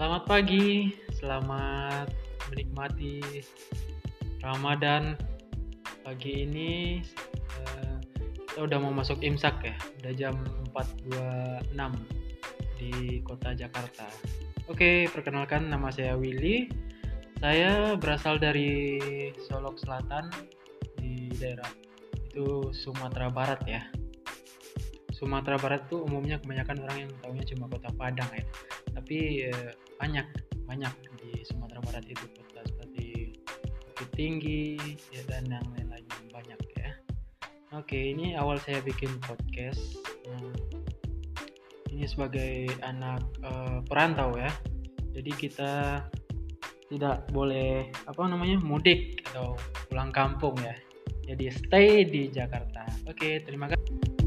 Selamat pagi, selamat menikmati Ramadan. Pagi ini uh, kita udah mau masuk imsak ya, udah jam 4.26 di kota Jakarta. Oke, perkenalkan nama saya Willy. Saya berasal dari Solok Selatan di daerah itu Sumatera Barat ya. Sumatera Barat tuh umumnya kebanyakan orang yang tahunya cuma kota Padang ya tapi eh, banyak banyak di Sumatera Barat itu kota seperti Bukit Tinggi ya, dan yang lain-lain banyak ya. Oke ini awal saya bikin podcast. Nah, ini sebagai anak uh, perantau ya. Jadi kita tidak boleh apa namanya mudik atau pulang kampung ya. Jadi stay di Jakarta. Oke terima kasih